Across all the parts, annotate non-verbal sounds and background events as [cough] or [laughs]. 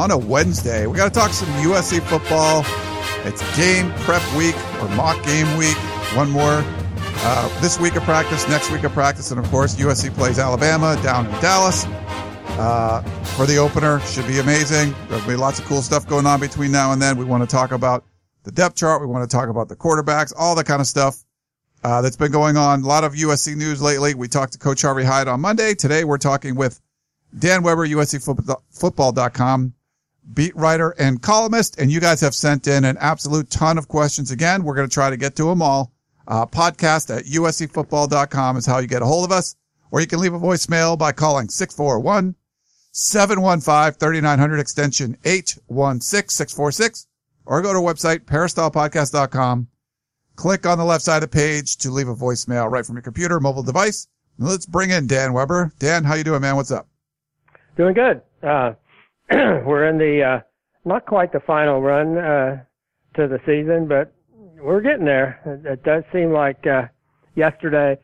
on a Wednesday. We got to talk some USC football. It's game prep week or mock game week. One more uh, this week of practice, next week of practice, and of course, USC plays Alabama down in Dallas uh, for the opener. Should be amazing. There'll be lots of cool stuff going on between now and then. We want to talk about the depth chart. We want to talk about the quarterbacks, all that kind of stuff. Uh, that's been going on. A lot of USC news lately. We talked to Coach Harvey Hyde on Monday. Today we're talking with Dan Weber, USCFootball.com beat writer and columnist. And you guys have sent in an absolute ton of questions. Again, we're going to try to get to them all. Uh, podcast at uscfootball.com is how you get a hold of us. Or you can leave a voicemail by calling 641 715 3900 extension 816 646 or go to our website, peristylepodcast.com. Click on the left side of the page to leave a voicemail right from your computer, mobile device. Let's bring in Dan Weber. Dan, how you doing, man? What's up? Doing good. Uh, [clears throat] we're in the uh, not quite the final run uh, to the season, but we're getting there. It, does seem like uh, yesterday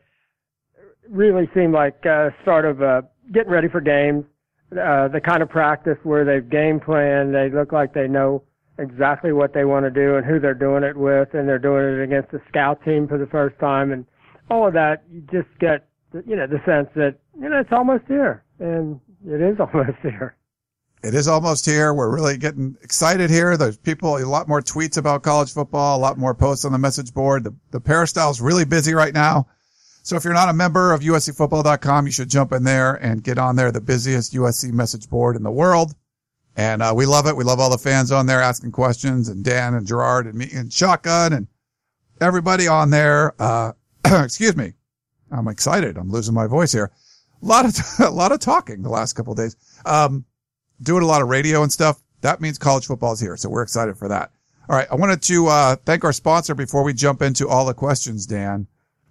really seemed like uh, start of uh, getting ready for games. Uh, the kind of practice where they've game planned, they look like they know exactly what they want to do and who they're doing it with, and they're doing it against a scout team for the first time, and all of that. You just get you know the sense that you know it's almost here, and it is [laughs] almost here it is almost here. We're really getting excited here. There's people, a lot more tweets about college football, a lot more posts on the message board. The, the peristyle is really busy right now. So if you're not a member of USCfootball.com, you should jump in there and get on there, the busiest USC message board in the world. And, uh, we love it. We love all the fans on there asking questions and Dan and Gerard and me and Shotgun and everybody on there. Uh, [clears throat] excuse me. I'm excited. I'm losing my voice here. A lot of, [laughs] a lot of talking the last couple days. Um, doing a lot of radio and stuff. That means college football is here. So we're excited for that. All right. I wanted to, uh, thank our sponsor before we jump into all the questions, Dan.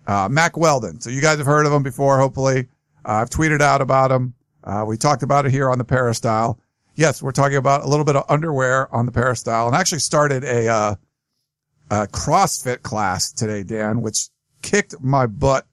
Uh, Mack Weldon. So you guys have heard of him before, hopefully. Uh, I've tweeted out about him. Uh, we talked about it here on the Peristyle. Yes, we're talking about a little bit of underwear on the Peristyle and I actually started a, uh, a CrossFit class today, Dan, which kicked my butt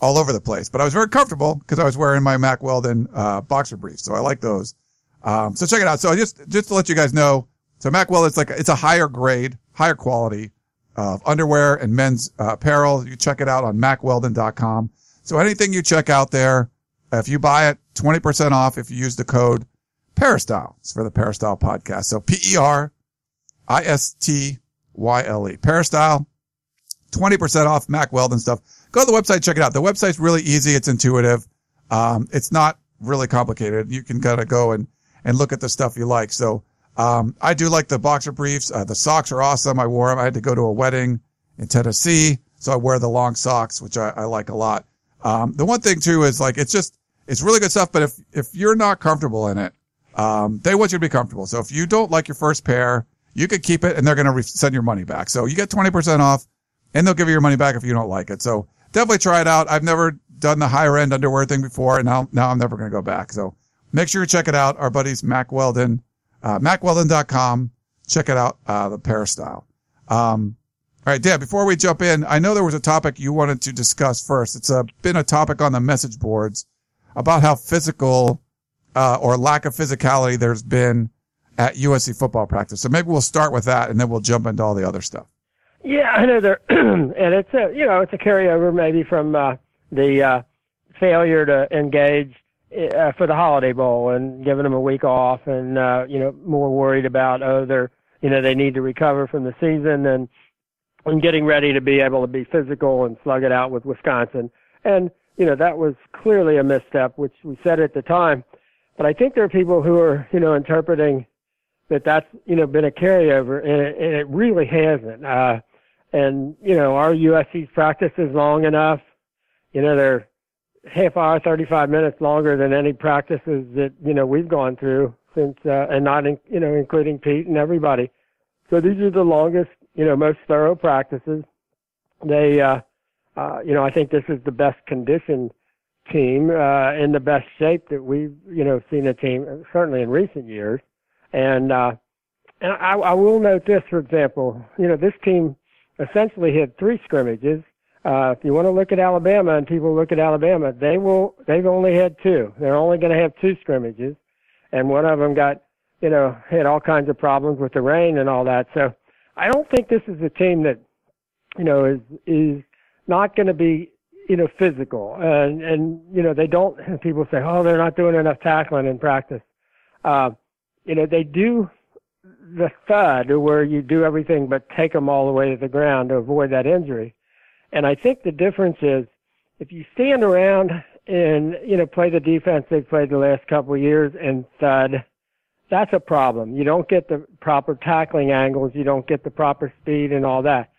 all over the place, but I was very comfortable because I was wearing my Mack Weldon, uh, boxer briefs. So I like those. Um, so check it out. So just, just to let you guys know, so Mack Weldon, it's like, it's a higher grade, higher quality of underwear and men's uh, apparel. You check it out on mackweldon.com. So anything you check out there, if you buy it, 20% off if you use the code Peristyle. It's for the Peristyle podcast. So P-E-R-I-S-T-Y-L-E. Peristyle, 20% off Mack Weldon stuff. Go to the website, check it out. The website's really easy. It's intuitive. Um, it's not really complicated. You can kind of go and and look at the stuff you like. So, um, I do like the boxer briefs. Uh, the socks are awesome. I wore them. I had to go to a wedding in Tennessee. So I wear the long socks, which I, I like a lot. Um, the one thing too is like, it's just, it's really good stuff. But if, if you're not comfortable in it, um, they want you to be comfortable. So if you don't like your first pair, you could keep it and they're going to re- send your money back. So you get 20% off and they'll give you your money back if you don't like it. So definitely try it out. I've never done the higher end underwear thing before and now, now I'm never going to go back. So Make sure you check it out. Our buddies Mack Weldon, uh, mackweldon.com. Check it out, uh, the Peristyle. Um, all right, Dan, before we jump in, I know there was a topic you wanted to discuss first. It's a, been a topic on the message boards about how physical, uh, or lack of physicality there's been at USC football practice. So maybe we'll start with that and then we'll jump into all the other stuff. Yeah, I know there, [clears throat] and it's a, you know, it's a carryover maybe from, uh, the, uh, failure to engage uh, for the Holiday Bowl and giving them a week off, and uh, you know more worried about oh they're you know they need to recover from the season and and getting ready to be able to be physical and slug it out with Wisconsin. And you know that was clearly a misstep, which we said at the time. But I think there are people who are you know interpreting that that's you know been a carryover, and it, and it really hasn't. Uh, and you know our USC's practice is long enough. You know they're half hour, 35 minutes longer than any practices that, you know, we've gone through since, uh, and not, in, you know, including Pete and everybody. So these are the longest, you know, most thorough practices. They, uh, uh, you know, I think this is the best conditioned team, uh, in the best shape that we've, you know, seen a team, certainly in recent years. And, uh, and I, I will note this, for example, you know, this team essentially had three scrimmages. Uh, if you want to look at Alabama and people look at Alabama, they will, they've only had two. They're only going to have two scrimmages. And one of them got, you know, had all kinds of problems with the rain and all that. So I don't think this is a team that, you know, is, is not going to be, you know, physical. And, and, you know, they don't, people say, oh, they're not doing enough tackling in practice. Uh, you know, they do the thud where you do everything but take them all the way to the ground to avoid that injury. And I think the difference is if you stand around and, you know, play the defense they've played the last couple of years and thud, that's a problem. You don't get the proper tackling angles. You don't get the proper speed and all that.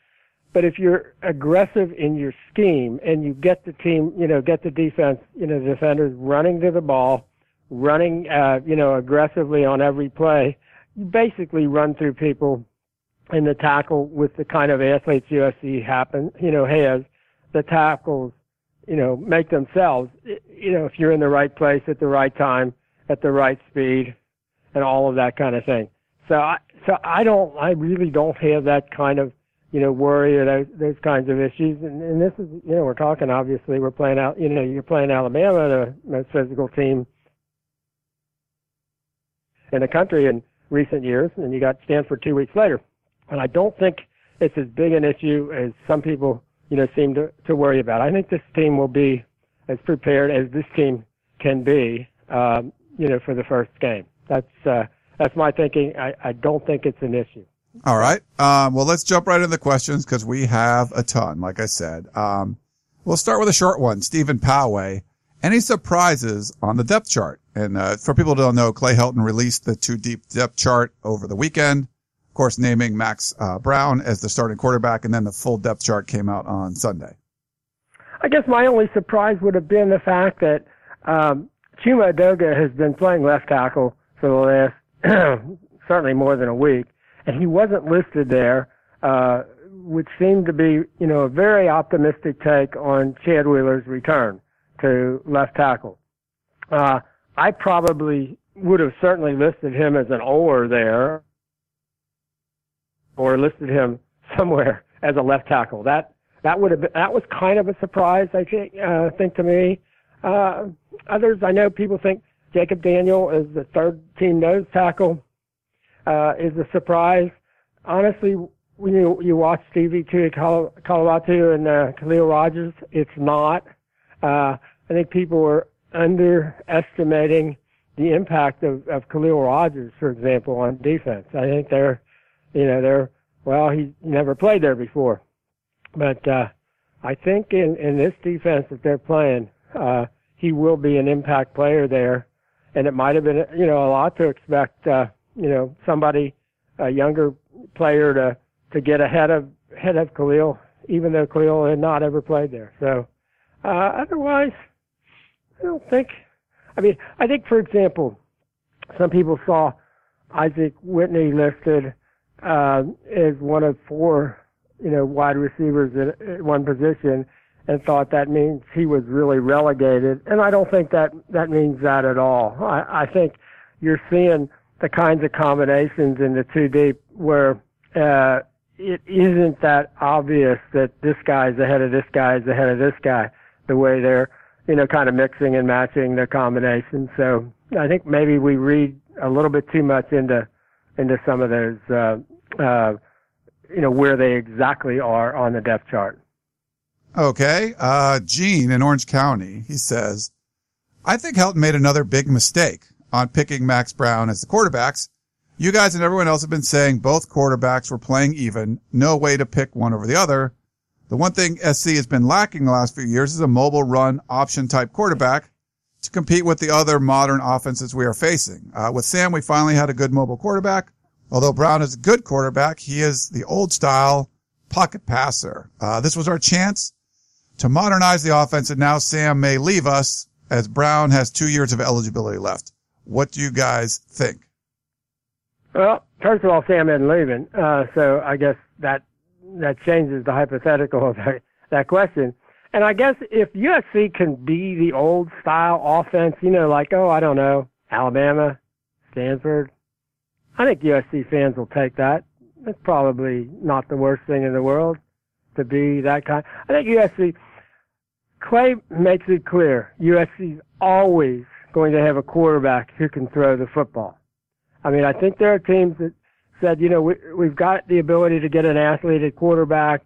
But if you're aggressive in your scheme and you get the team, you know, get the defense, you know, the defenders running to the ball, running, uh, you know, aggressively on every play, you basically run through people in the tackle with the kind of athletes USC happen, you know, has. The tackles, you know, make themselves, you know, if you're in the right place at the right time, at the right speed, and all of that kind of thing. So I, so I don't, I really don't have that kind of, you know, worry or those, those kinds of issues. And, and this is, you know, we're talking obviously we're playing out, you know, you're playing Alabama, the most physical team in the country in recent years, and you got Stanford two weeks later. And I don't think it's as big an issue as some people, you know, seem to, to worry about. I think this team will be as prepared as this team can be, um, you know, for the first game. That's, uh, that's my thinking. I, I don't think it's an issue. All right. Um, well, let's jump right into the questions because we have a ton, like I said. Um, we'll start with a short one. Stephen Poway. Any surprises on the depth chart? And, uh, for people who don't know, Clay Helton released the two deep depth chart over the weekend. Of course, naming Max uh, Browne as the starting quarterback, and then the full depth chart came out on Sunday. I guess my only surprise would have been the fact that um, Chuma Edoga has been playing left tackle for the last [clears throat] certainly more than a week, and he wasn't listed there, uh, which seemed to be you know a very optimistic take on Chad Wheeler's return to left tackle. Uh, I probably would have certainly listed him as an or there or listed him somewhere as a left tackle. That that would have been, that was kind of a surprise. I think uh, think to me. Uh, others, I know people think Jacob Daniel is the third team nose tackle uh, is a surprise. Honestly, when you you watch Stevie Tuipulotu and uh, Khaliel Rodgers, it's not. Uh, I think people were underestimating the impact of, of Khaliel Rodgers, for example, on defense. I think they're you know, they're, well, he never played there before. But, uh, I think in, in this defense that they're playing, uh, he will be an impact player there. And it might have been, you know, a lot to expect, uh, you know, somebody, a younger player to, to get ahead of, ahead of Khaliel, even though Khaliel had not ever played there. So, uh, otherwise, I don't think, I mean, I think, for example, some people saw Isaac Whitney listed uh, is one of four, you know, wide receivers at, at one position and thought that means he was really relegated. And I don't think that that means that at all. I, I think you're seeing the kinds of combinations in the two deep where uh, it isn't that obvious that this guy's ahead of this guy's ahead of this guy. The way they're, you know, kind of mixing and matching their combinations. So I think maybe we read a little bit too much into into some of those, uh, uh, you know, where they exactly are on the depth chart. Okay. Uh, Gene in Orange County, he says, I think Helton made another big mistake on picking Max Browne as the quarterbacks. You guys and everyone else have been saying both quarterbacks were playing even. No way to pick one over the other. The one thing SC has been lacking the last few years is a mobile run option type quarterback to compete with the other modern offenses we are facing. Uh, with Sam, we finally had a good mobile quarterback. Although Browne is a good quarterback, he is the old style pocket passer. Uh, this was our chance to modernize the offense, and now Sam may leave us as Browne has two years of eligibility left. What do you guys think? Well, first of all, Sam isn't leaving, uh, so I guess that that changes the hypothetical [laughs] of that, that question. And I guess if USC can be the old style offense, you know, like oh, I don't know, Alabama, Stanford, I think USC fans will take that. It's probably not the worst thing in the world to be that kind. I think USC. Clay makes it clear USC's always going to have a quarterback who can throw the football. I mean, I think there are teams that said, you know, we, we've got the ability to get an athlete at quarterback.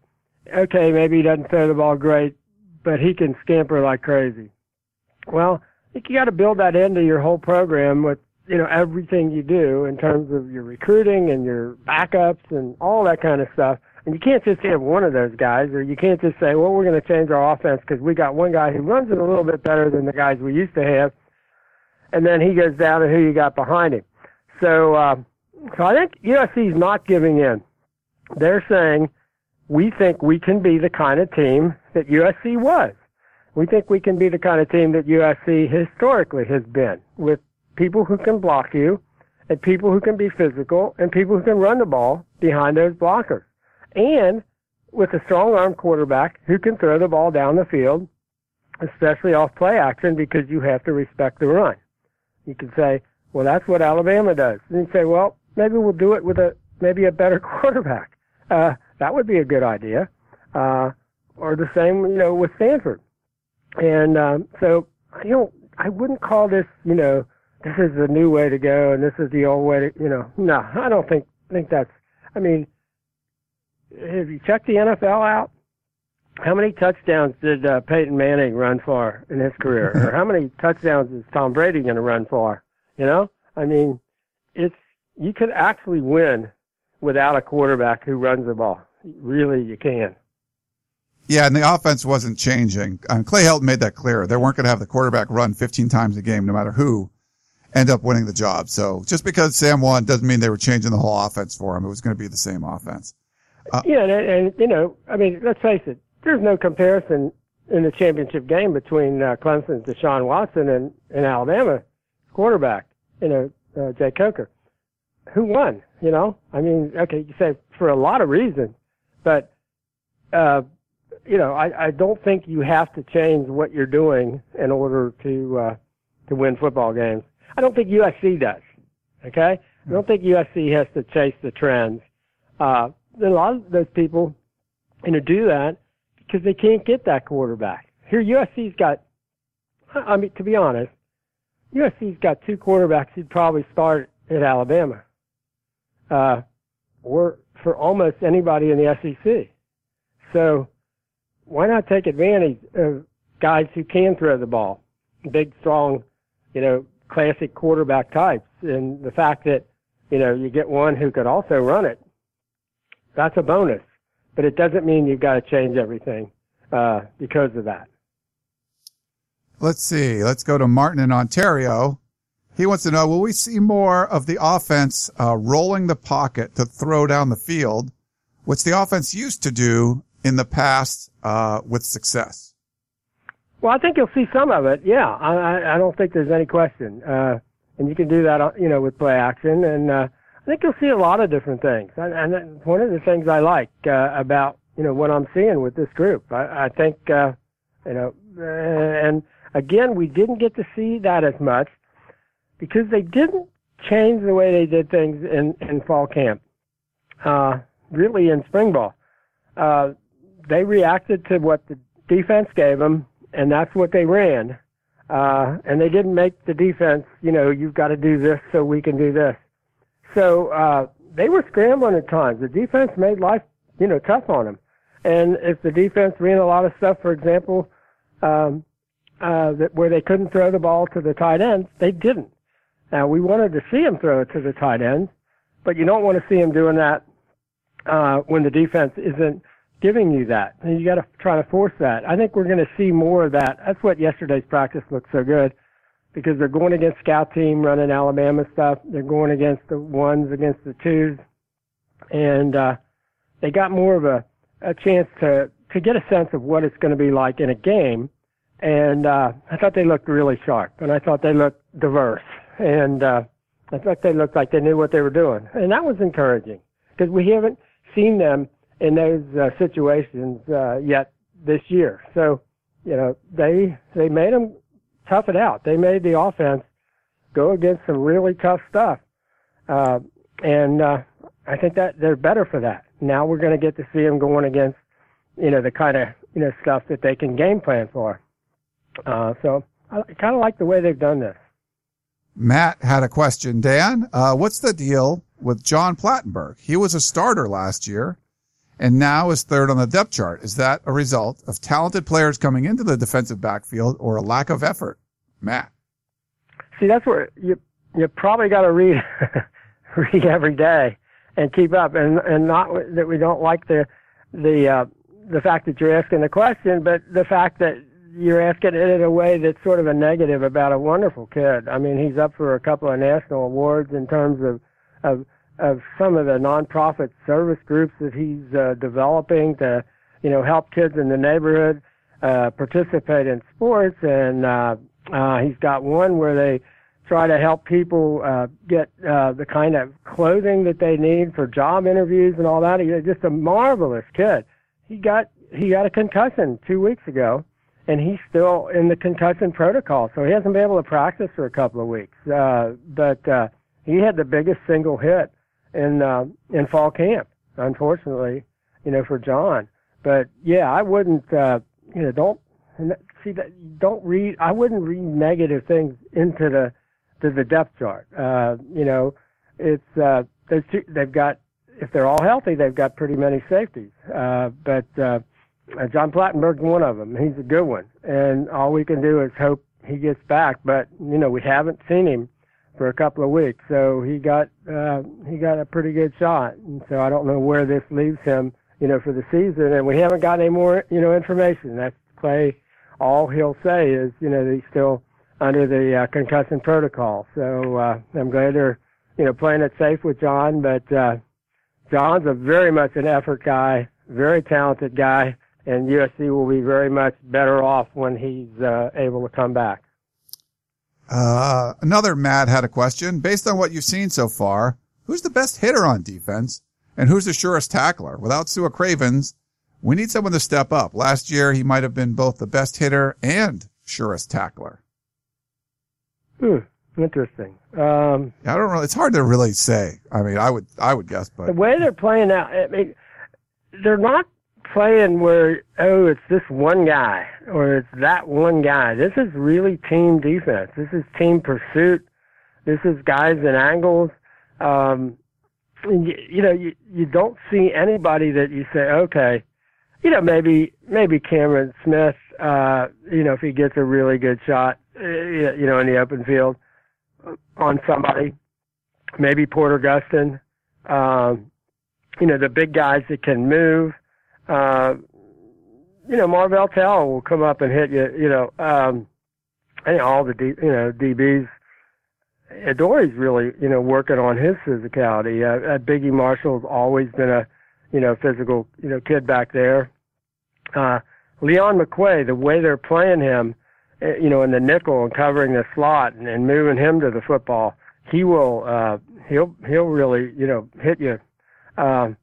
Okay, maybe he doesn't throw the ball great, but he can scamper like crazy. Well, I think you got to build that into your whole program with, you know, everything you do in terms of your recruiting and your backups and all that kind of stuff. And you can't just have one of those guys, or you can't just say, well, we're going to change our offense because we got one guy who runs it a little bit better than the guys we used to have, and then he goes down to who you got behind him. So, uh, so I think USC is not giving in. They're saying we think we can be the kind of team that USC was. We think we can be the kind of team that USC historically has been, with people who can block you, and people who can be physical, and people who can run the ball behind those blockers, and with a strong arm quarterback who can throw the ball down the field, especially off play action, because you have to respect the run. You can say, well, that's what Alabama does. And you say, well, maybe we'll do it with a maybe a better [laughs] quarterback. Uh, that would be a good idea. Uh, or the same, you know, with Stanford. And um, so, you know, I wouldn't call this, you know, this is the new way to go and this is the old way to, you know, no, I don't think think that's. I mean, have you checked the NFL out? How many touchdowns did uh, Peyton Manning run for in his career, or how many [laughs] touchdowns is Tom Brady going to run for? You know, I mean, it's you could actually win without a quarterback who runs the ball. Really, you can. Yeah, and the offense wasn't changing. And Clay Helton made that clear. They weren't going to have the quarterback run 15 times a game, no matter who end up winning the job. So just because Sam won doesn't mean they were changing the whole offense for him. It was going to be the same offense. Uh, yeah, and, and you know, I mean, let's face it. There's no comparison in the championship game between uh, Clemson's Deshaun Watson and, and Alabama quarterback, you know, uh, Jake Coker. Who won? You know, I mean, okay, you say for a lot of reasons, but, uh, you know, I, I don't think you have to change what you're doing in order to, uh, to win football games. I don't think USC does. Okay? I don't think USC has to chase the trends. Uh, a lot of those people, you know, do that because they can't get that quarterback. Here, USC's got, I mean, to be honest, USC's got two quarterbacks who'd probably start at Alabama, uh, or for almost anybody in the SEC. So why not take advantage of guys who can throw the ball, big, strong, you know, classic quarterback types, and the fact that you know you get one who could also run it, that's a bonus. But it doesn't mean you've got to change everything uh, because of that. Let's see. Let's go to Martin in Ontario. He wants to know, will we see more of the offense uh, rolling the pocket to throw down the field, which the offense used to do in the past uh, with success? Well, I think you'll see some of it. Yeah, I, I don't think there's any question. Uh, and you can do that, uh, you know, with play action. And uh, I think you'll see a lot of different things. And, and one of the things I like uh, about, you know, what I'm seeing with this group, I, I think, uh, you know, and Again, we didn't get to see that as much because they didn't change the way they did things in, in fall camp. Uh, really in spring ball. Uh, they reacted to what the defense gave them and that's what they ran. Uh, and they didn't make the defense, you know, you've got to do this so we can do this. So, uh, they were scrambling at times. The defense made life, you know, tough on them. And if the defense ran a lot of stuff, for example, um, uh, that where they couldn't throw the ball to the tight end, they didn't. Now we wanted to see them throw it to the tight end, but you don't want to see them doing that uh, when the defense isn't giving you that. And you got to try to force that. I think we're going to see more of that. That's what yesterday's practice looked so good because they're going against scout team running Alabama stuff. They're going against the ones against the twos, and uh, they got more of a a chance to to get a sense of what it's going to be like in a game and uh, I thought they looked really sharp, and I thought they looked diverse. and uh, I thought they looked like they knew what they were doing, and that was encouraging because we haven't seen them in those uh, situations uh, yet this year. So, you know, they they made them tough it out. They made the offense go against some really tough stuff, uh, and uh, I think that they're better for that. Now we're going to get to see them going against, you know, the kind of you know stuff that they can game plan for. Uh, so I kind of like the way they've done this. Matt had a question. Dan, uh, what's the deal with John Plattenburg? He was a starter last year and now is third on the depth chart. Is that a result of talented players coming into the defensive backfield or a lack of effort? Matt. See, that's where you you probably got to read [laughs] read every day and keep up, and and not that we don't like the the uh, the fact that you're asking the question, but the fact that you're asking it in a way that's sort of a negative about a wonderful kid. I mean, he's up for a couple of national awards in terms of of of some of the nonprofit service groups that he's uh, developing to, you know, help kids in the neighborhood uh, participate in sports. And uh, uh, he's got one where they try to help people uh, get uh, the kind of clothing that they need for job interviews and all that. He's just a marvelous kid. He got he got a concussion two weeks ago, and he's still in the concussion protocol, so he hasn't been able to practice for a couple of weeks. Uh, but uh, he had the biggest single hit in uh, in fall camp, unfortunately, you know, for John. But yeah, I wouldn't, uh, you know, don't see that. Don't read. I wouldn't read negative things into the to the depth chart. Uh, you know, it's uh, two, they've got if they're all healthy, they've got pretty many safeties. Uh, but uh, uh, John Plattenburg's one of them. He's a good one, and all we can do is hope he gets back. But you know, we haven't seen him for a couple of weeks, so he got uh, he got a pretty good shot. And so I don't know where this leaves him, you know, for the season. And we haven't got any more, you know, information. That's Clay. All he'll say is, you know, he's still under the uh, concussion protocol. So uh, I'm glad they're, you know, playing it safe with John. But uh, John's a very much an effort guy, very talented guy and USC will be very much better off when he's uh, able to come back. Uh, another Matt had a question. Based on what you've seen so far, who's the best hitter on defense and who's the surest tackler? Without Sua Cravens, we need someone to step up. Last year, he might have been both the best hitter and surest tackler. Hmm. Interesting. Um, I don't know. It's hard to really say. I mean, I would, I would guess, but the way they're playing out, I mean, they're not playing where oh it's this one guy or it's that one guy. This is really team defense. This is team pursuit. This is guys in angles. Um, you, you know, you you don't see anybody that you say okay. You know, maybe maybe Cameron Smith. Uh, you know, if he gets a really good shot, uh, you know, in the open field on somebody, maybe Porter Gustin. Um, you know, the big guys that can move uh, you know, Marvell Tell will come up and hit you, you know, um, and all the, D, you know, DBs. Adoree' really, you know, working on his physicality. Uh, uh, Biggie Marshall's always been a, you know, physical, you know, kid back there. Uh, Leon McQuay, the way they're playing him, uh, you know, in the nickel and covering the slot and, and moving him to the football, he will, uh, he'll, he'll really, you know, hit you. Um,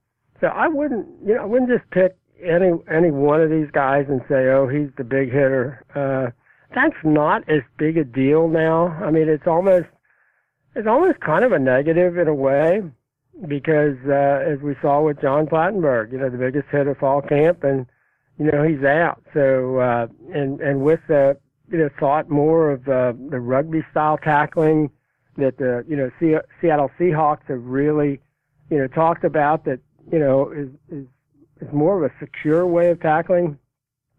so I wouldn't, you know, I wouldn't just pick any any one of these guys and say, oh, he's the big hitter. Uh, that's not as big a deal now. I mean, it's almost it's almost kind of a negative in a way because uh, as we saw with John Plattenburg, you know, the biggest hit of fall camp, and you know he's out. So uh, and and with the you know thought more of uh, the rugby style tackling that the you know Seattle Seahawks have really you know talked about that you know, is, is, is more of a secure way of tackling,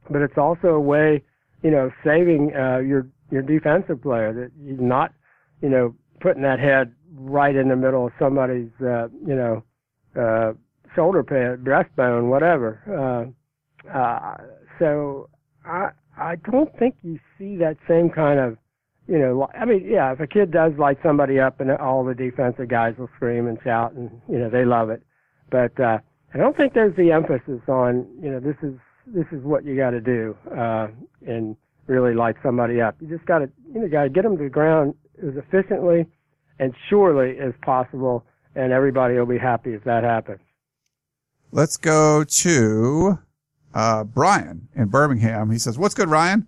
but it's also a way, you know, saving, uh, your, your defensive player that you're not, you know, putting that head right in the middle of somebody's, uh, you know, uh, shoulder pad, breastbone, whatever. Uh, uh, so I, I don't think you see that same kind of, you know, I mean, yeah, if a kid does light somebody up and all the defensive guys will scream and shout and, you know, they love it. But uh, I don't think there's the emphasis on you know this is this is what you got to do uh, and really light somebody up. You just got to you know got to get them to the ground as efficiently and surely as possible, and everybody will be happy if that happens. Let's go to uh, Brian in Birmingham. He says, "What's good, Ryan?"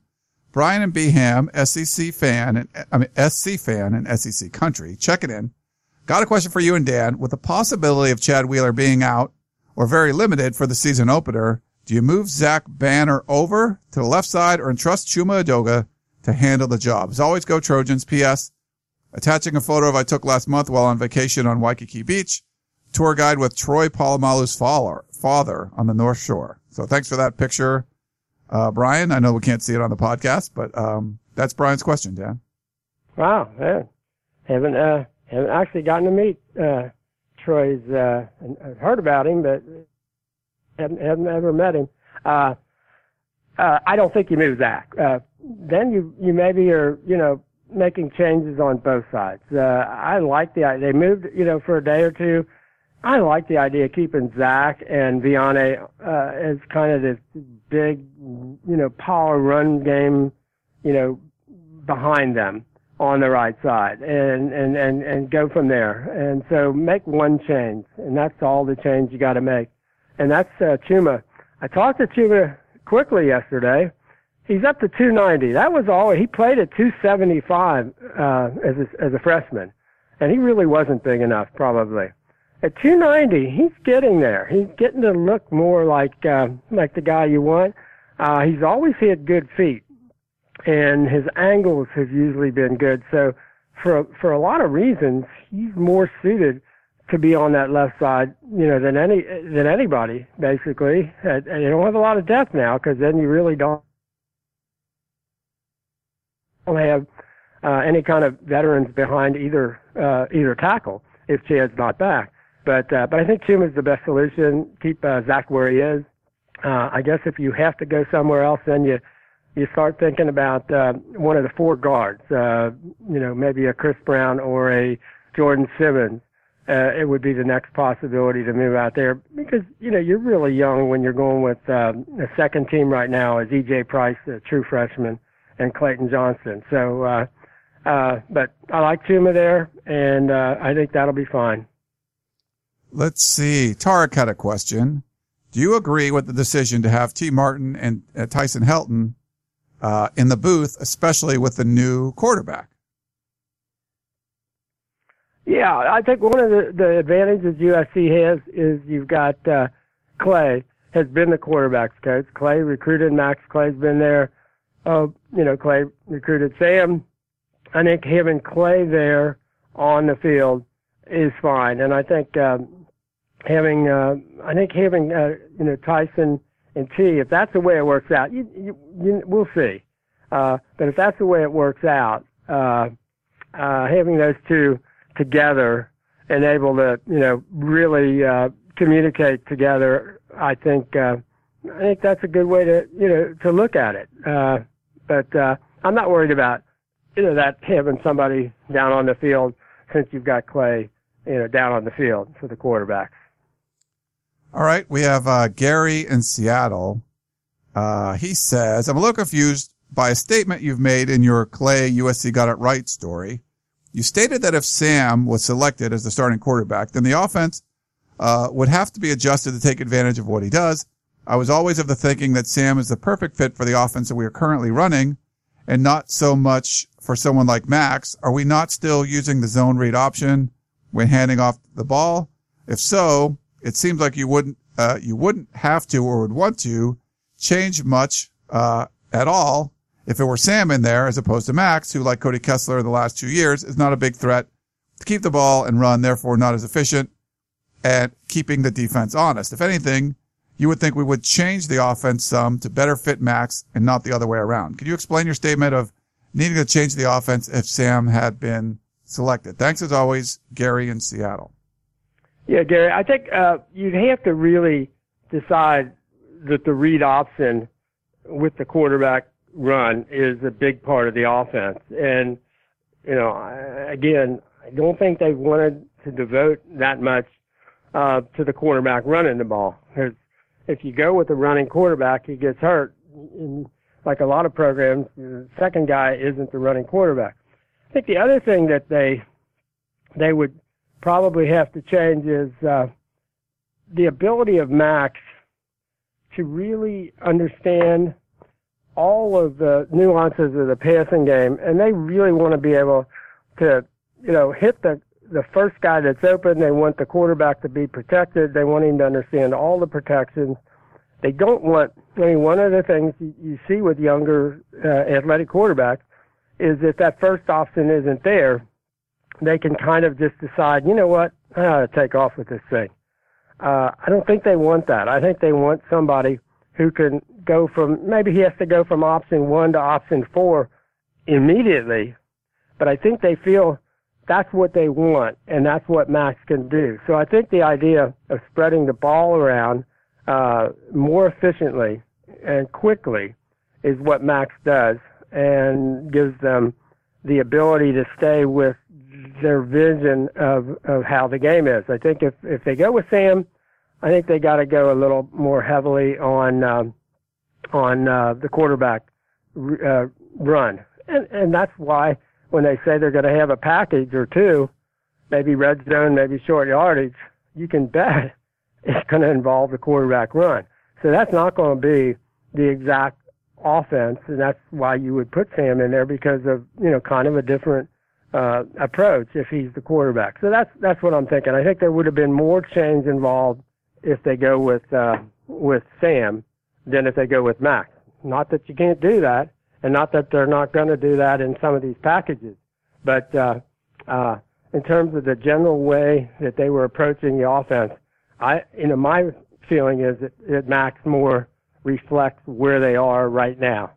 Brian and Beham, SEC fan, and I mean SC fan and SEC country, checking in. Got a question for you and Dan. With the possibility of Chad Wheeler being out or very limited for the season opener, do you move Zach Banner over to the left side or entrust Chuma Edoga to handle the job? As always, go Trojans. P.S. Attaching a photo of I took last month while on vacation on Waikiki Beach. Tour guide with Troy Polamalu's father on the North Shore. So thanks for that picture, uh, Brian. I know we can't see it on the podcast, but um, that's Brian's question, Dan. Wow, man. Haven't uh, haven't actually gotten to meet uh, Troy's. Uh, I've heard about him, but haven't, haven't ever met him. Uh, uh, I don't think you move Zach. Uh, then you you maybe are you know making changes on both sides. Uh, I like the idea. they moved you know for a day or two. I like the idea of keeping Zach and Viane uh, as kind of this big, you know, power run game, you know, behind them on the right side and, and, and, and go from there. And so make one change and that's all the change you got to make. And that's, uh, Chuma. I talked to Chuma quickly yesterday. He's up to 290. That was all. He played at 275, uh, as a, as a freshman. And he really wasn't big enough, probably. At 290, he's getting there. He's getting to look more like, uh, like the guy you want. Uh, he's always had good feet and his angles have usually been good. So for for a lot of reasons, he's more suited to be on that left side, you know, than any than anybody basically. And, you don't have a lot of depth now because then you really don't have uh, any kind of veterans behind either uh, either tackle if Chad's not back. But uh, but I think Chuma is the best solution. Keep uh, Zach where he is. Uh, I guess if you have to go somewhere else, then you you start thinking about uh, one of the four guards, uh, you know, maybe a Chris Brown or a Jordan Simmons. Uh, it would be the next possibility to move out there because, you know, you're really young when you're going with uh, a second team right now as EJ Price, a true freshman, and Clayton Johnson. So, uh, uh, but I like Chuma there, and uh, I think that'll be fine. Let's see. Tarek had a question. Do you agree with the decision to have Tee Martin and uh, Tyson Helton uh, in the booth, especially with the new quarterback. Yeah, I think one of the, the advantages USC has is you've got uh, Clay has been the quarterbacks coach. Clay recruited Max. Clay's been there. Uh, you know, Clay recruited Sam. I think having Clay there on the field is fine, and I think um, having uh, I think having uh, you know Tyson and T, if that's the way it works out, you, you, you we'll see. Uh, but if that's the way it works out, uh, uh, having those two together and able to, you know, really uh, communicate together, I think uh, I think that's a good way to, you know, to look at it. Uh, but uh, I'm not worried about, you know, that having somebody down on the field since you've got Clay, you know, down on the field for the quarterbacks. All right. We have, uh, Gary in Seattle. Uh, he says, I'm a little confused by a statement you've made in your Clay USC got it right story. You stated that if Sam was selected as the starting quarterback, then the offense, uh, would have to be adjusted to take advantage of what he does. I was always of the thinking that Sam is the perfect fit for the offense that we are currently running and not so much for someone like Max. Are we not still using the zone read option when handing off the ball? If so, it seems like you wouldn't, uh, you wouldn't have to or would want to change much, uh, at all if it were Sam in there as opposed to Max, who like Cody Kessler in the last two years is not a big threat to keep the ball and run, therefore not as efficient at keeping the defense honest. If anything, you would think we would change the offense some to better fit Max and not the other way around. Could you explain your statement of needing to change the offense if Sam had been selected? Thanks as always, Gary in Seattle. Yeah, Gary, I think uh, you'd have to really decide that the read option with the quarterback run is a big part of the offense. And, you know, again, I don't think they've wanted to devote that much uh, to the quarterback running the ball. Because if you go with a running quarterback, he gets hurt. In, like a lot of programs, the second guy isn't the running quarterback. I think the other thing that they they would probably have to change is uh, the ability of Max to really understand all of the nuances of the passing game, and they really want to be able to, you know, hit the the first guy that's open. They want the quarterback to be protected. They want him to understand all the protections. They don't want. I mean, one of the things you see with younger uh, athletic quarterbacks is that that first option isn't there. They can kind of just decide, you know what, I ought to take off with this thing. Uh, I don't think they want that. I think they want somebody who can go from maybe he has to go from option one to option four immediately, but I think they feel that's what they want and that's what Max can do. So I think the idea of spreading the ball around uh, more efficiently and quickly is what Max does and gives them the ability to stay with their vision of, of how the game is. I think if, if they go with Sam, I think they got to go a little more heavily on um, on uh, the quarterback uh, run, and and that's why when they say they're going to have a package or two, maybe red zone, maybe short yardage, you can bet [laughs] it's going to involve the quarterback run. So that's not going to be the exact offense, and that's why you would put Sam in there because of you know kind of a different uh, approach if he's the quarterback. So that's that's what I'm thinking. I think there would have been more change involved if they go with uh, with Sam than if they go with Max. Not that you can't do that, and not that they're not going to do that in some of these packages, but uh, uh, in terms of the general way that they were approaching the offense, I you know my feeling is that, that Max more reflects where they are right now.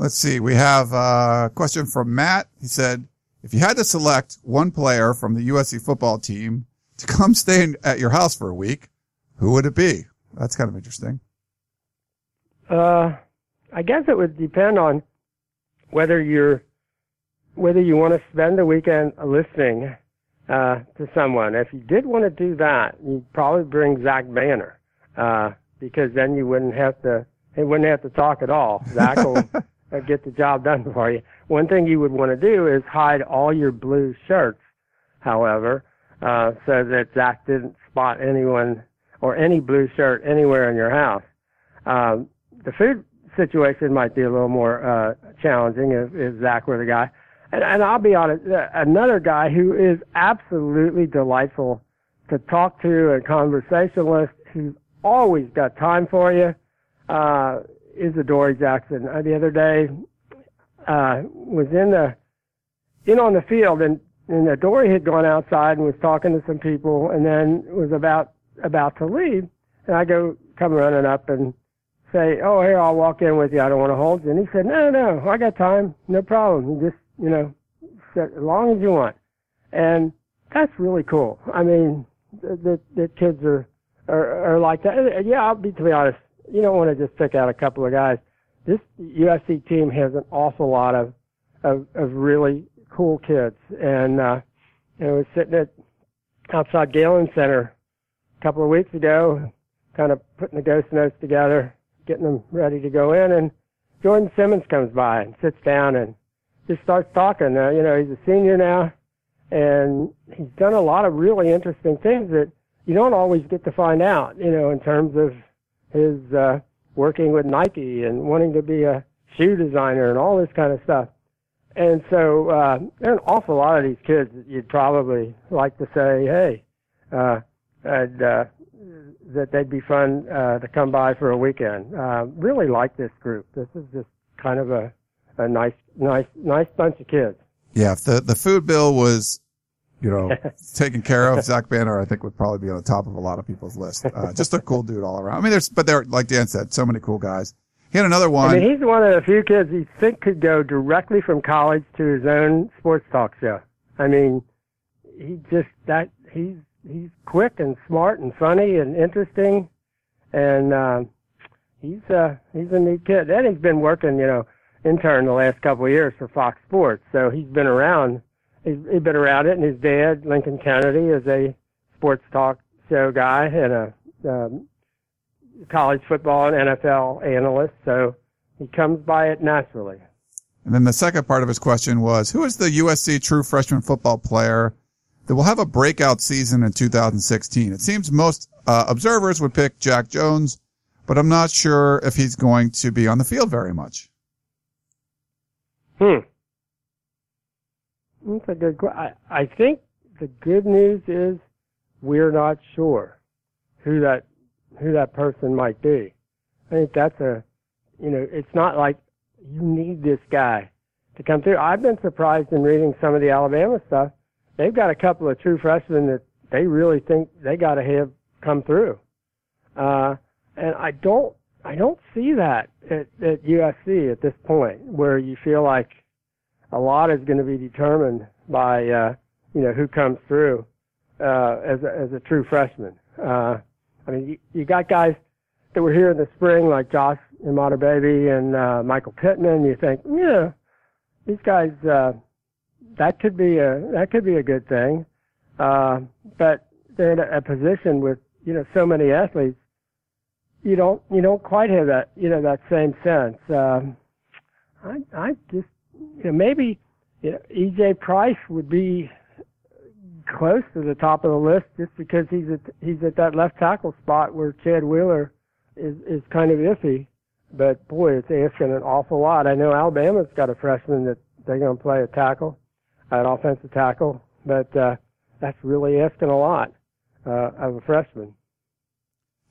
Let's see. We have a question from Matt. He said, if you had to select one player from the USC football team to come stay at your house for a week, who would it be? That's kind of interesting. Uh, I guess it would depend on whether you're whether you want to spend the weekend listening uh, to someone. If you did want to do that, you'd probably bring Zach Banner uh, because then you wouldn't have to he wouldn't have to talk at all. Zach will [laughs] get the job done for you. One thing you would want to do is hide all your blue shirts, however, uh, so that Zach didn't spot anyone or any blue shirt anywhere in your house. Um, the food situation might be a little more uh, challenging if, if Zach were the guy. And, and I'll be honest, uh, another guy who is absolutely delightful to talk to, a conversationalist who's always got time for you, uh, is Adoree Jackson. Uh, the other day, uh, was in the, in on the field and and uh, Dory had gone outside and was talking to some people, and then was about about to leave. And I go come running up and say, "Oh, here, I'll walk in with you. I don't want to hold you." And he said, "No, no, I got time. No problem. You just, you know, sit as long as you want." And that's really cool. I mean, the the, the kids are, are are like that. Yeah, I'll be to be honest. You don't want to just pick out a couple of guys. This USC team has an awful lot of of, of really cool kids. And, uh, I was sitting at outside Galen Center a couple of weeks ago, kind of putting the ghost notes together, getting them ready to go in. And Jordan Simmons comes by and sits down and just starts talking. Uh, you know, he's a senior now and he's done a lot of really interesting things that you don't always get to find out, you know, in terms of his, uh, working with Nike and wanting to be a shoe designer and all this kind of stuff. And so uh, there are an awful lot of these kids that you'd probably like to say, hey, uh, uh, that they'd be fun uh, to come by for a weekend. Uh, really like this group. This is just kind of a, a nice, nice, nice bunch of kids. Yeah, the the food bill was, you know, [laughs] taken care of, [laughs] Zach Banner I think would probably be on the top of a lot of people's list. Uh, just a cool dude all around. I mean, there's, but there, like Dan said, so many cool guys. He had another one. I mean, he's one of the few kids you think could go directly from college to his own sports talk show. I mean, he just that he's he's quick and smart and funny and interesting, and uh, he's uh he's a neat kid. And he's been working, you know, intern the last couple of years for Fox Sports, so he's been around. He's, been around it, and his dad, Lincoln Kennedy, is a sports talk show guy and a um, college football and NFL analyst, so he comes by it naturally. And then the second part of his question was, who is the USC true freshman football player that will have a breakout season in 2016? It seems most uh, observers would pick Jack Jones, but I'm not sure if he's going to be on the field very much. Hmm. That's a good question. I, think the good news is we're not sure who that who that person might be. I think that's a you know, it's not like you need this guy to come through. I've been surprised in reading some of the Alabama stuff. They've got a couple of true freshmen that they really think they got to have come through. Uh, and I don't, I don't see that at, at USC at this point, where you feel like a lot is going to be determined by, uh, you know, who comes through uh, as a, as a true freshman. Uh, I mean, you, you got guys that were here in the spring like Josh Imatorbhebhe and uh, Michael Pittman. You think, yeah, these guys, uh, that could be a that could be a good thing. Uh, but they're in a, a position with you know so many athletes. You don't you don't quite have that you know that same sense. Um, I I just you know maybe you know EJ Price would be close to the top of the list just because he's at he's at that left tackle spot where Chad Wheeler is is kind of iffy. But boy, it's asking an awful lot. I know Alabama's got a freshman that they're going to play a tackle, an offensive tackle, but uh, that's really asking a lot uh, of a freshman.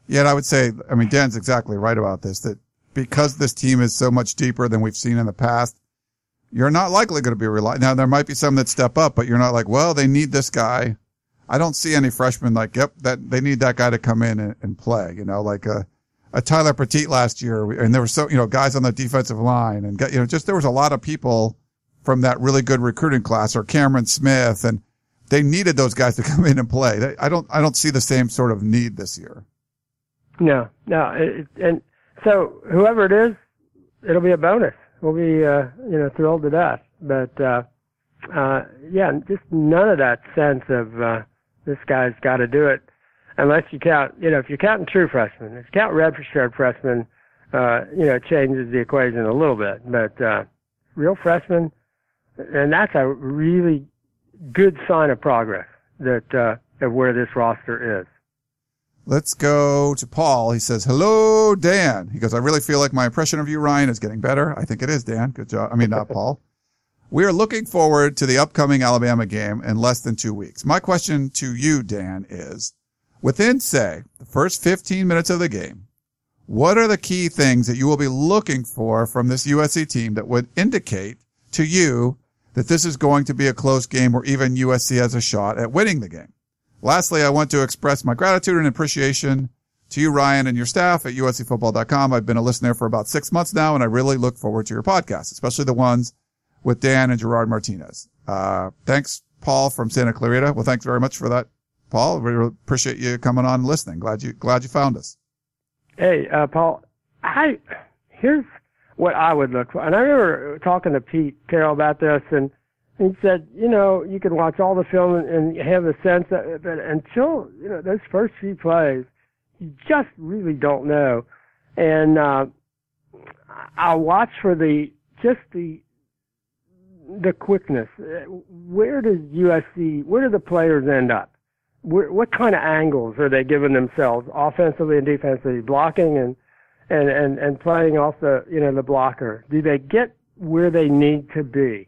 Yet I would say, I mean, Dan's exactly right about this, that because this team is so much deeper than we've seen in the past, you're not likely going to be reliant. Now, there might be some that step up, but you're not like, well, they need this guy. I don't see any freshmen like, yep, that they need that guy to come in and, and play, you know, like, uh, a Tyler Petite last year, and there were so you know guys on the defensive line, and you know just there was a lot of people from that really good recruiting class, or Cameron Smith, and they needed those guys to [laughs] come in and play. I don't I don't see the same sort of need this year. No, no, it, and so whoever it is, it'll be a bonus. We'll be uh, you know thrilled to death. But uh, uh, yeah, just none of that sense of uh, this guy's got to do it unless you count, you know, if you're counting true freshmen, if you count redshirt freshmen, uh, you know, it changes the equation a little bit. But uh, real freshmen, and that's a really good sign of progress that uh, of where this roster is. Let's go to Paul. He says, "Hello, Dan." He goes, "I really feel like my impression of you, Ryan, is getting better. I think it is, Dan. Good job. I mean, not [laughs] Paul." We are looking forward to the upcoming Alabama game in less than two weeks. My question to you, Dan, is Within, say, the first 15 minutes of the game, what are the key things that you will be looking for from this USC team that would indicate to you that this is going to be a close game or even USC has a shot at winning the game? Lastly, I want to express my gratitude and appreciation to you, Ryan, and your staff at uscfootball.com. I've been a listener for about six months now, and I really look forward to your podcast, especially the ones with Dan and Gerard Martinez. Uh, thanks, Paul from Santa Clarita. Well, thanks very much for that Paul, we really appreciate you coming on and listening. Glad you glad you found us. Hey, uh, Paul, I here's what I would look for. And I remember talking to Pete Carroll about this, and he said, you know, you can watch all the film and, and have a sense that, but until you know those first few plays, you just really don't know. And uh, I watch for the just the the quickness. Where does USC? Where do the players end up? what kind of angles are they giving themselves offensively and defensively, blocking and and and and playing off the you know the blocker? Do they get where they need to be?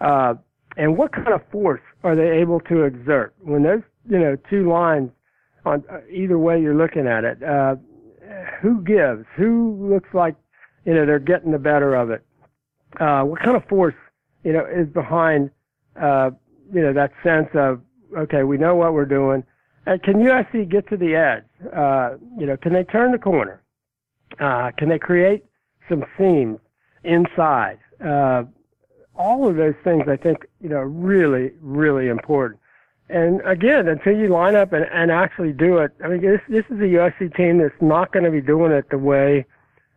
Uh, and what kind of force are they able to exert when those you know two lines on uh, either way you're looking at it? Uh, who gives? Who looks like you know they're getting the better of it? Uh, what kind of force you know is behind uh, you know that sense of okay, we know what we're doing. And can USC get to the edge? Uh, you know, can they turn the corner? Uh, can they create some seams inside? Uh, all of those things I think, you know, really, really important. And again, until you line up and, and actually do it, I mean, this, this is a USC team that's not going to be doing it the way,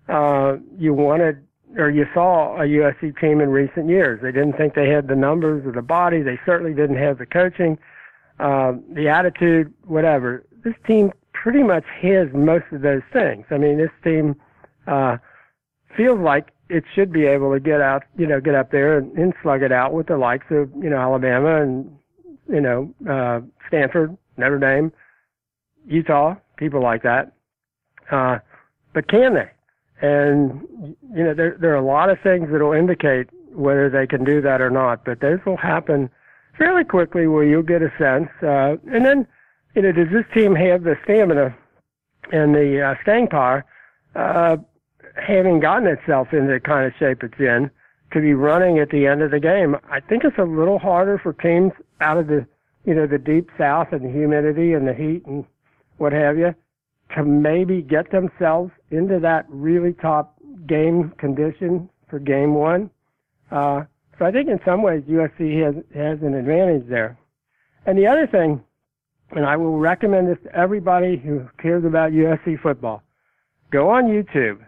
uh, you wanted or you saw a USC team in recent years. They didn't think they had the numbers or the body. They certainly didn't have the coaching uh, the attitude, whatever. This team pretty much has most of those things. I mean, this team uh, feels like it should be able to get out, you know, get up there and, and slug it out with the likes of, you know, Alabama and, you know, uh, Stanford, Notre Dame, Utah, people like that. Uh, but can they? And, you know, there, there are a lot of things that will indicate whether they can do that or not, but those will happen fairly quickly where you'll get a sense. Uh, and then, you know, does this team have the stamina and the uh, staying power, uh, having gotten itself into the kind of shape it's in, to be running at the end of the game? I think it's a little harder for teams out of the, you know, the deep south and the humidity and the heat and what have you to maybe get themselves into that really top game condition for game one. Uh, so I think in some ways USC has, has an advantage there. And the other thing, and I will recommend this to everybody who cares about USC football, go on YouTube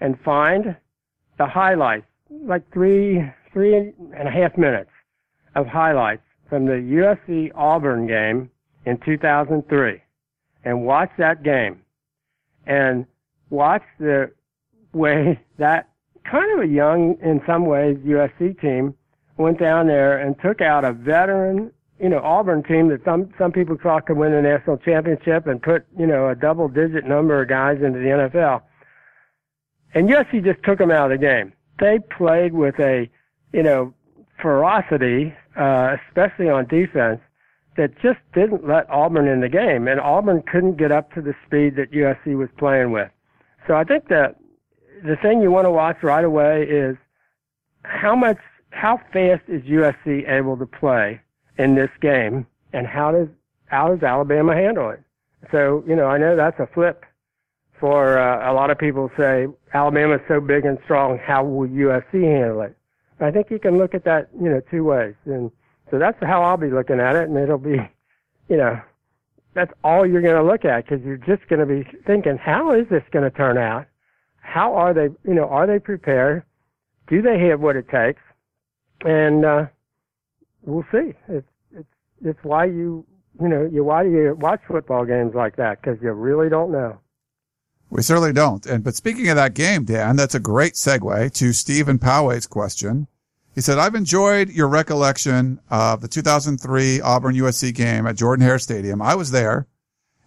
and find the highlights, like three, three and a half minutes of highlights from the USC Auburn game in 2003 and watch that game and watch the way that kind of a young, in some ways, USC team went down there and took out a veteran, you know, Auburn team that some, some people thought could win the national championship and put, you know, a double digit number of guys into the NFL. And USC just took them out of the game. They played with a, you know, ferocity, uh, especially on defense, that just didn't let Auburn in the game, and Auburn couldn't get up to the speed that USC was playing with. So I think that the thing you want to watch right away is how much, how fast is USC able to play in this game, and how does how does Alabama handle it? So you know, I know that's a flip for uh, a lot of people. Say Alabama's so big and strong, how will USC handle it? I think you can look at that, you know, two ways and so that's how I'll be looking at it, and it'll be, [laughs] you know, that's all you're going to look at because you're just going to be thinking, how is this going to turn out? How are they, you know, are they prepared? Do they have what it takes? And uh, we'll see. It's it's it's why you you know you why do you watch football games like that because you really don't know. We certainly don't. And but speaking of that game, Dan, that's a great segue to Stephen Poway's question. He said, I've enjoyed your recollection of the 2003 Auburn USC game at Jordan Hare Stadium. I was there.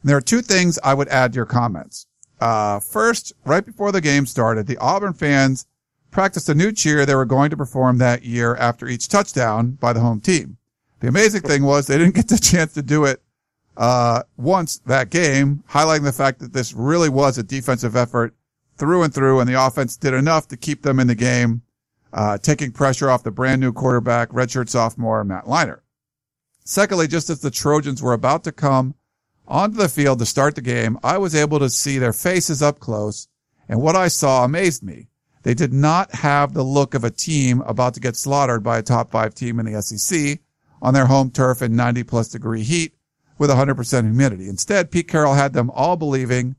And there are two things I would add to your comments. Uh, first, right before the game started, the Auburn fans practiced a new cheer they were going to perform that year after each touchdown by the home team. The amazing thing was they didn't get the [laughs] chance to do it, uh, once that game, highlighting the fact that this really was a defensive effort through and through and the offense did enough to keep them in the game uh, taking pressure off the brand new quarterback, redshirt sophomore Matt Leinart. Secondly, just as the Trojans were about to come onto the field to start the game, I was able to see their faces up close, and what I saw amazed me. They did not have the look of a team about to get slaughtered by a top five team in the SEC on their home turf in 90 plus degree heat with 100% humidity. Instead, Pete Carroll had them all believing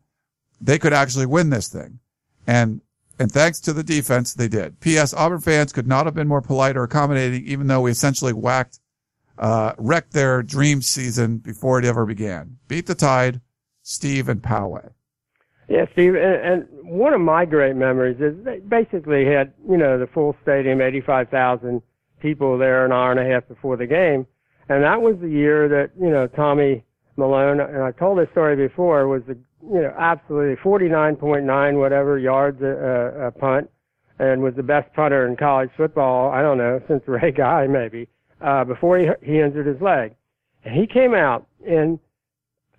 they could actually win this thing. And and thanks to the defense, they did. P.S. Auburn fans could not have been more polite or accommodating, even though we essentially whacked, uh, wrecked their dream season before it ever began. Beat the Tide, Steve and Poway. Yeah, Steve, and, and one of my great memories is they basically had, you know, the full stadium, 85,000 people there an hour and a half before the game. And that was the year that, you know, Tommy Malone, and I told this story before, was the you know, absolutely 49.9 whatever yards a, a punt, and was the best punter in college football. I don't know [laughs] since Ray Guy maybe uh, before he he injured his leg, and he came out and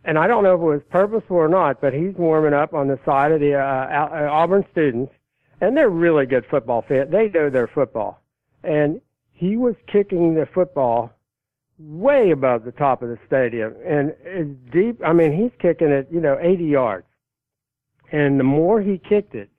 and I don't know if it was purposeful or not, but he's warming up on the side of the uh, uh Auburn students, and they're really good football fans. They know their football, and he was kicking the football way above the top of the stadium and it's deep. I mean, he's kicking it, you know, 80 yards. And the more he kicked it,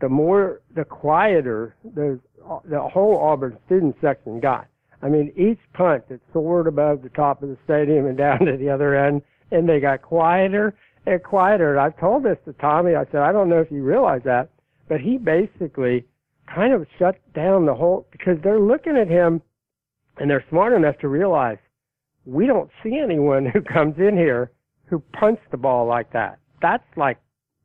the more, the quieter the, the whole Auburn student section got. I mean, each punt that soared above the top of the stadium and [laughs] down to the other end, and they got quieter and quieter. And I've told this to Tommy. I said, I don't know if you realize that, but he basically kind of shut down the whole, because they're looking at him and they're smart enough to realize we don't see anyone [laughs] who comes in here who punts the ball like that. That's like,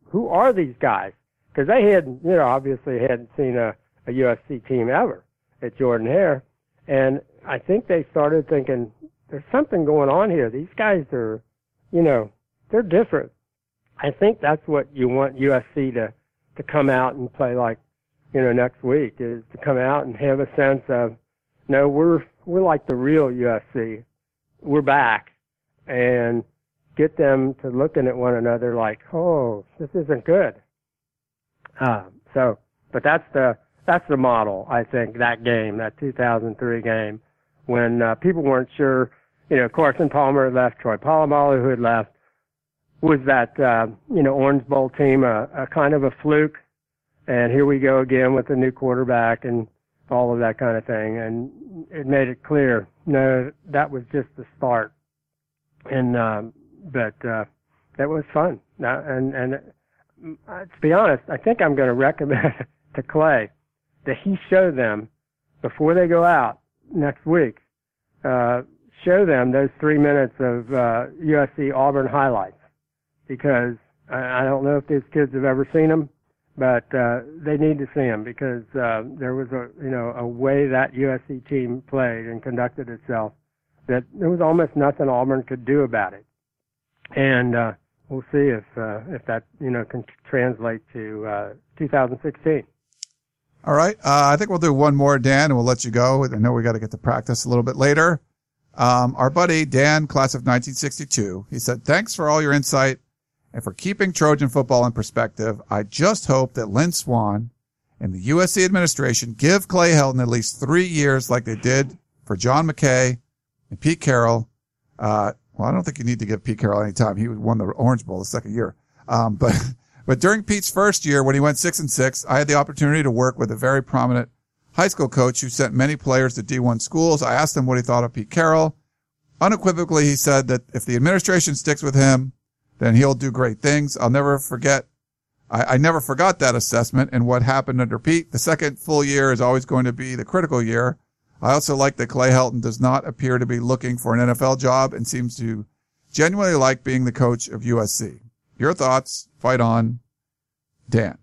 who are these guys? because they hadn't, you know, obviously hadn't seen a, a USC team ever at Jordan Hare, and I think they started thinking there's something going on here. These guys are, you know, they're different. I think that's what you want USC to to come out and play like, you know, next week is to come out and have a sense of, no, we're we're like the real USC. We're back, and get them to looking at one another like, oh, this isn't good. Uh, so, but that's the that's the model. I think that game, that 2003 game, when uh, people weren't sure. You know, Carson Palmer left, Troy Polamalu who had left. Was that uh, you know Orange Bowl team a, a kind of a fluke? And here we go again with a new quarterback and all of that kind of thing. And it made it clear, no, that was just the start. And um, but uh, that was fun. Now and and uh, to be honest, I think I'm going to recommend [laughs] to Clay that he show them before they go out next week. Uh, show them those three minutes of uh, USC Auburn highlights because I, I don't know if these kids have ever seen them, but uh, they need to see him because uh, there was a you know a way that USC team played and conducted itself that there was almost nothing Auburn could do about it, and uh, we'll see if uh, if that you know can translate to uh, 2016. All right, uh, I think we'll do one more, Dan, and we'll let you go. I know we got to get to practice a little bit later. Um, our buddy Dan, class of 1962, he said, "Thanks for all your insight and for keeping Trojan football in perspective. I just hope that Lynn Swann and the USC administration give Clay Helton at least three years like they did for John McKay and Pete Carroll. Uh, well, I don't think you need to give Pete Carroll any time. He won the Orange Bowl the second year. Um, [laughs] but, but during Pete's first year, when he went six and six, I had the opportunity to work with a very prominent high school coach who sent many players to D1 schools. I asked him what he thought of Pete Carroll. Unequivocally, he said that if the administration sticks with him, then he'll do great things. I'll never forget. I, I never forgot that assessment and what happened under Pete. The second full year is always going to be the critical year. I also like that Clay Helton does not appear to be looking for an NFL job and seems to genuinely like being the coach of USC. Your thoughts? Fight on, Dan.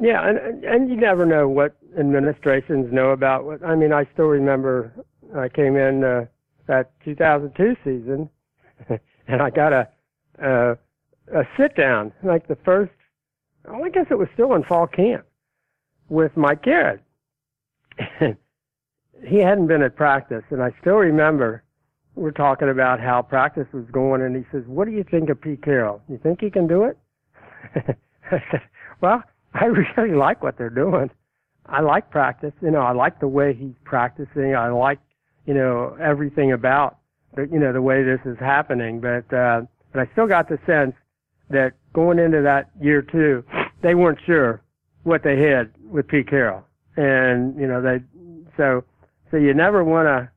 Yeah, and and you never know what administrations know about what. I mean, I still remember I came in uh, that 2002 season, [laughs] and I got a uh, a sit down, like the first, oh, I guess it was still in fall camp with Mike Garrett. [laughs] he hadn't been at practice, and I still remember we're talking about how practice was going, and he says, "What do you think of Pete Carroll? You think he can do it?" [laughs] I said, "Well, I really like what they're doing. I like practice. You know, I like the way he's practicing. I like, you know, everything about, the, you know, the way this is happening. But uh, but I still got the sense that going into that year two, they weren't sure what they had with Pete Carroll, and you know they so so you never want to.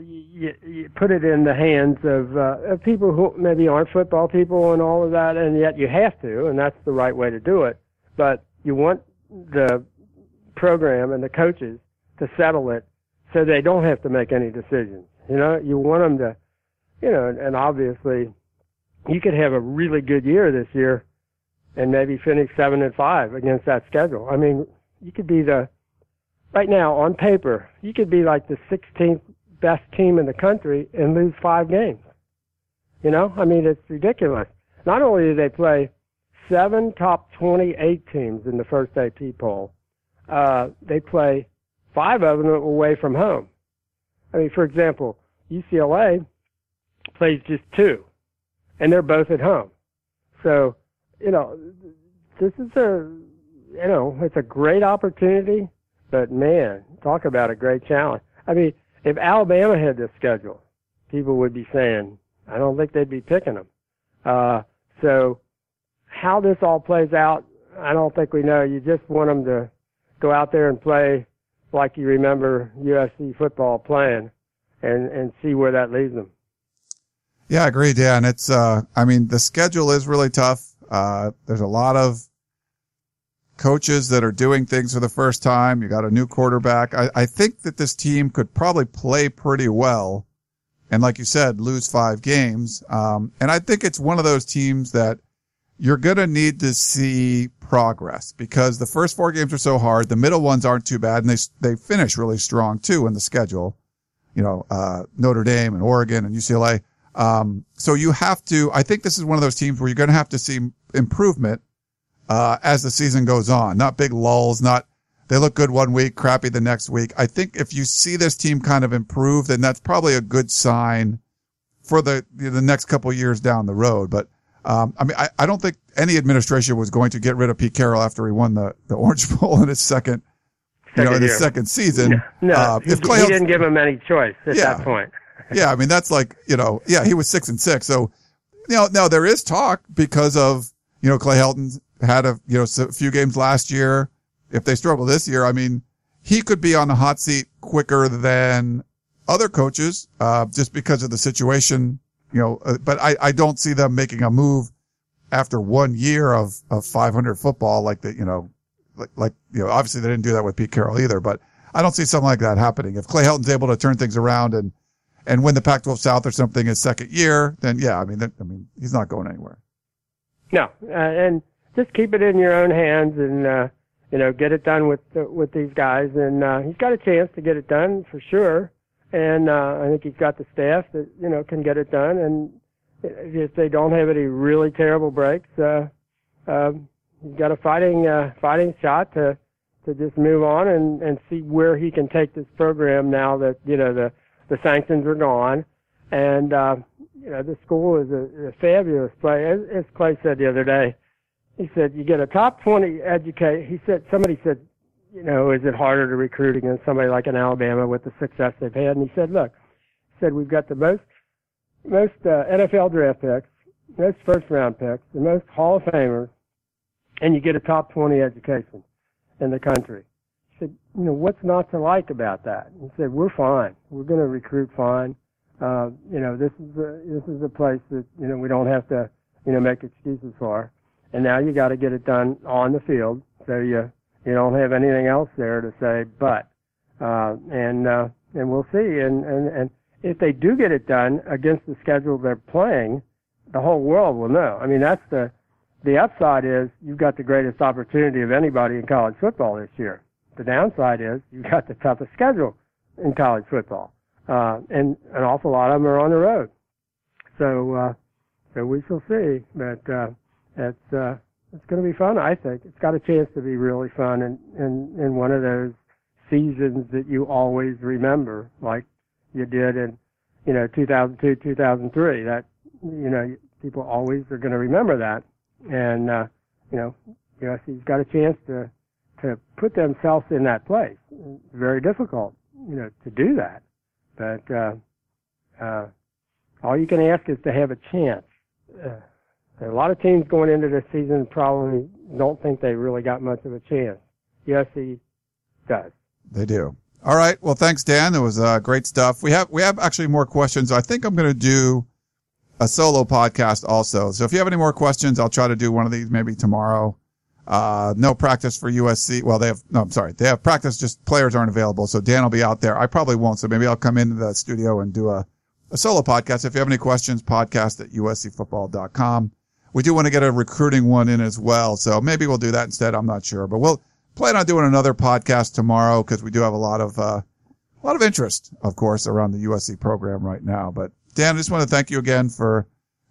You, you put it in the hands of, uh, of people who maybe aren't football people and all of that, and yet you have to, and that's the right way to do it. But you want the program and the coaches to settle it so they don't have to make any decisions. You know, you want them to, you know, and obviously you could have a really good year this year and maybe finish seven and five against that schedule. I mean, you could be the right now on paper, you could be like the 16th best team in the country and lose five games. You know, I mean, it's ridiculous. Not only do they play seven top 28 teams in the first AP poll, uh, they play five of them away from home. I mean, for example, UCLA plays just two and they're both at home. So, you know, this is a, you know, it's a great opportunity, but man, talk about a great challenge. I mean, if Alabama had this schedule, people would be saying, I don't think they'd be picking them. Uh, so how this all plays out, I don't think we know. You just want them to go out there and play like you remember USC football playing and, and see where that leads them. Yeah, I agree, Dan. It's, uh, I mean, the schedule is really tough. Uh, there's a lot of coaches that are doing things for the first time. You got a new quarterback. I, I think that this team could probably play pretty well. And like you said, lose five games. Um, and I think it's one of those teams that you're going to need to see progress because the first four games are so hard. The middle ones aren't too bad and they, they finish really strong too in the schedule. You know, uh, Notre Dame and Oregon and UCLA. Um, so you have to, I think this is one of those teams where you're going to have to see improvement, uh, as the season goes on, not big lulls, not, they look good one week, crappy the next week. I think if you see this team kind of improve, then that's probably a good sign for the, the next couple years down the road. But, um, I mean, I, I don't think any administration was going to get rid of Pete Carroll after he won the, the Orange [laughs] Bowl in his second, you know, in his second season. No, no uh, he, he didn't give him any choice at yeah, that point. Yeah, I mean that's like you know, yeah, he was six and six. So, you know, now there is talk because of you know Clay Helton had a you know a few games last year. If they struggle this year, I mean, he could be on the hot seat quicker than other coaches, uh, just because of the situation. You know, uh, but I I don't see them making a move after one year of of 500 football like that. You know, like like you know, obviously they didn't do that with Pete Carroll either, but. I don't see something like that happening. If Clay Helton's able to turn things around and and win the Pac-12 South or something his second year, then yeah, I mean, that, I mean, he's not going anywhere. No, uh, and just keep it in your own hands and uh, you know get it done with uh, with these guys. And uh, he's got a chance to get it done for sure. And uh, I think he's got the staff that you know can get it done. And if they don't have any really terrible breaks, uh, uh, he's got a fighting uh, fighting shot to to just move on and and see where he can take this program now that you know the the sanctions are gone, and uh, you know the school is a, a fabulous place. As, as Clay said the other day, he said you get a top 20 educate. He said somebody said, you know, is it harder to recruit against somebody like an Alabama with the success they've had? And he said, look, he said we've got the most most uh, NFL draft picks, most first round picks, the most Hall of Famers, and you get a top 20 education in the country said, you know, what's not to like about that? He said, we're fine. We're going to recruit fine. Uh, you know, this is a, this is a place that, you know, we don't have to, you know, make excuses for. And now you got to get it done on the field. So you, you don't have anything else there to say, but, uh, and, uh, and we'll see. And, and, and if they do get it done against the schedule they're playing, the whole world will know. I mean, that's the, the upside is you've got the greatest opportunity of anybody in college football this year. The downside is you've got the toughest schedule in college football, uh, and an awful lot of them are on the road. So, uh, so we shall see, but uh, it's uh, it's going to be fun. I think it's got a chance to be really fun, and in, in one of those seasons that you always remember, like you did in you know 2002, 2003. That you know people always are going to remember that, and uh, you know USC's got a chance to to put themselves in that place. It's very difficult, you know, to do that. But uh, uh, all you can ask is to have a chance. Uh, a lot of teams going into the season probably don't think they really got much of a chance. USC does. They do. All right. Well, thanks, Dan. It was uh, great stuff. We have we have actually more questions. I think I'm going to do a solo podcast also. So if you have any more questions, I'll try to do one of these maybe tomorrow. Uh, no practice for USC. Well, they have, no, I'm sorry. They have practice, just players aren't available. So Dan will be out there. I probably won't. So maybe I'll come into the studio and do a, a solo podcast. If you have any questions, podcast at uscfootball.com. We do want to get a recruiting one in as well. So maybe we'll do that instead. I'm not sure, but we'll plan on doing another podcast tomorrow because we do have a lot of, uh, a lot of interest, of course, around the USC program right now. But Dan, I just want to thank you again for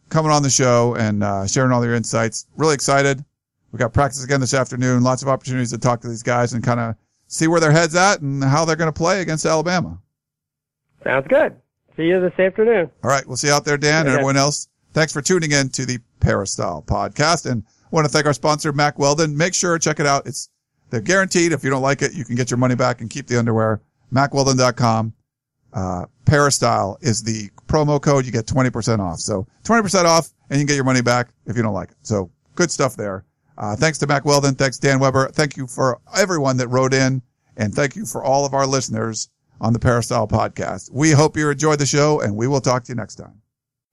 coming on the show and, uh, sharing all your insights. Really excited we got practice again this afternoon. Lots of opportunities to talk to these guys and kind of see where their heads at and how they're going to play against Alabama. Sounds good. See you this afternoon. All right. We'll see you out there, Dan, and everyone else. Thanks for tuning in to the Peristyle podcast. And I want to thank our sponsor, Mack Weldon. Make sure to check it out. It's, they're guaranteed. If you don't like it, you can get your money back and keep the underwear. MackWeldon.com. Uh, Peristyle is the promo code. You get 20% off. So 20% off and you can get your money back if you don't like it. So good stuff there. Uh, thanks to Mack Weldon. Thanks, Dan Weber. Thank you for everyone that wrote in. And thank you for all of our listeners on the Peristyle podcast. We hope you enjoyed the show and we will talk to you next time.